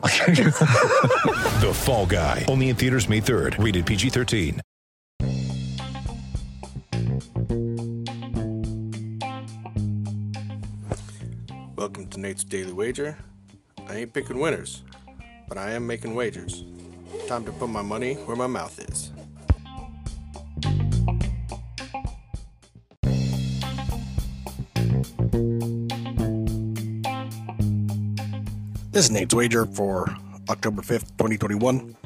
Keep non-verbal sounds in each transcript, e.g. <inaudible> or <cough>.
<laughs> The Fall Guy. Only in theaters May 3rd. Rated PG-13. Welcome to Nate's Daily Wager. I ain't picking winners, but I am making wagers. Time to put my money where my mouth is. This is Nate's Wager for October 5th, 2021.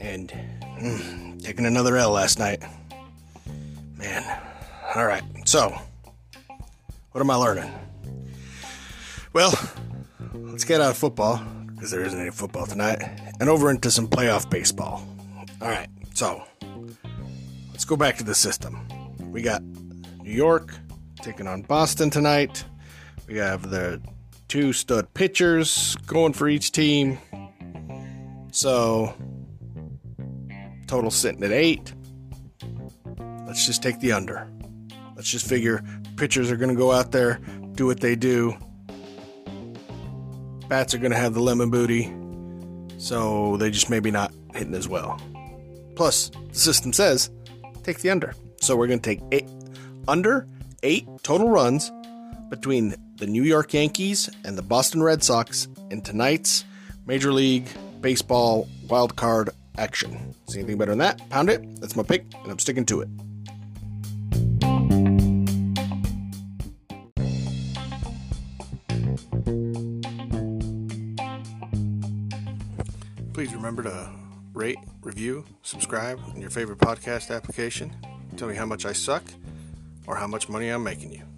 And mm, taking another L last night. Man. Alright, so what am I learning? Well, let's get out of football, because there isn't any football tonight, and over into some playoff baseball. All right, so let's go back to the system. We got New York taking on Boston tonight. We have the two stud pitchers going for each team. So, total sitting at eight. Let's just take the under. Let's just figure pitchers are going to go out there, do what they do. Bats are going to have the lemon booty, so they just maybe not hitting as well. Plus, the system says take the under. So we're going to take eight, under eight total runs between the New York Yankees and the Boston Red Sox in tonight's Major League Baseball wild card action. See anything better than that? Pound it. That's my pick, and I'm sticking to it. Please remember to rate, review, subscribe in your favorite podcast application. Tell me how much I suck or how much money I'm making you.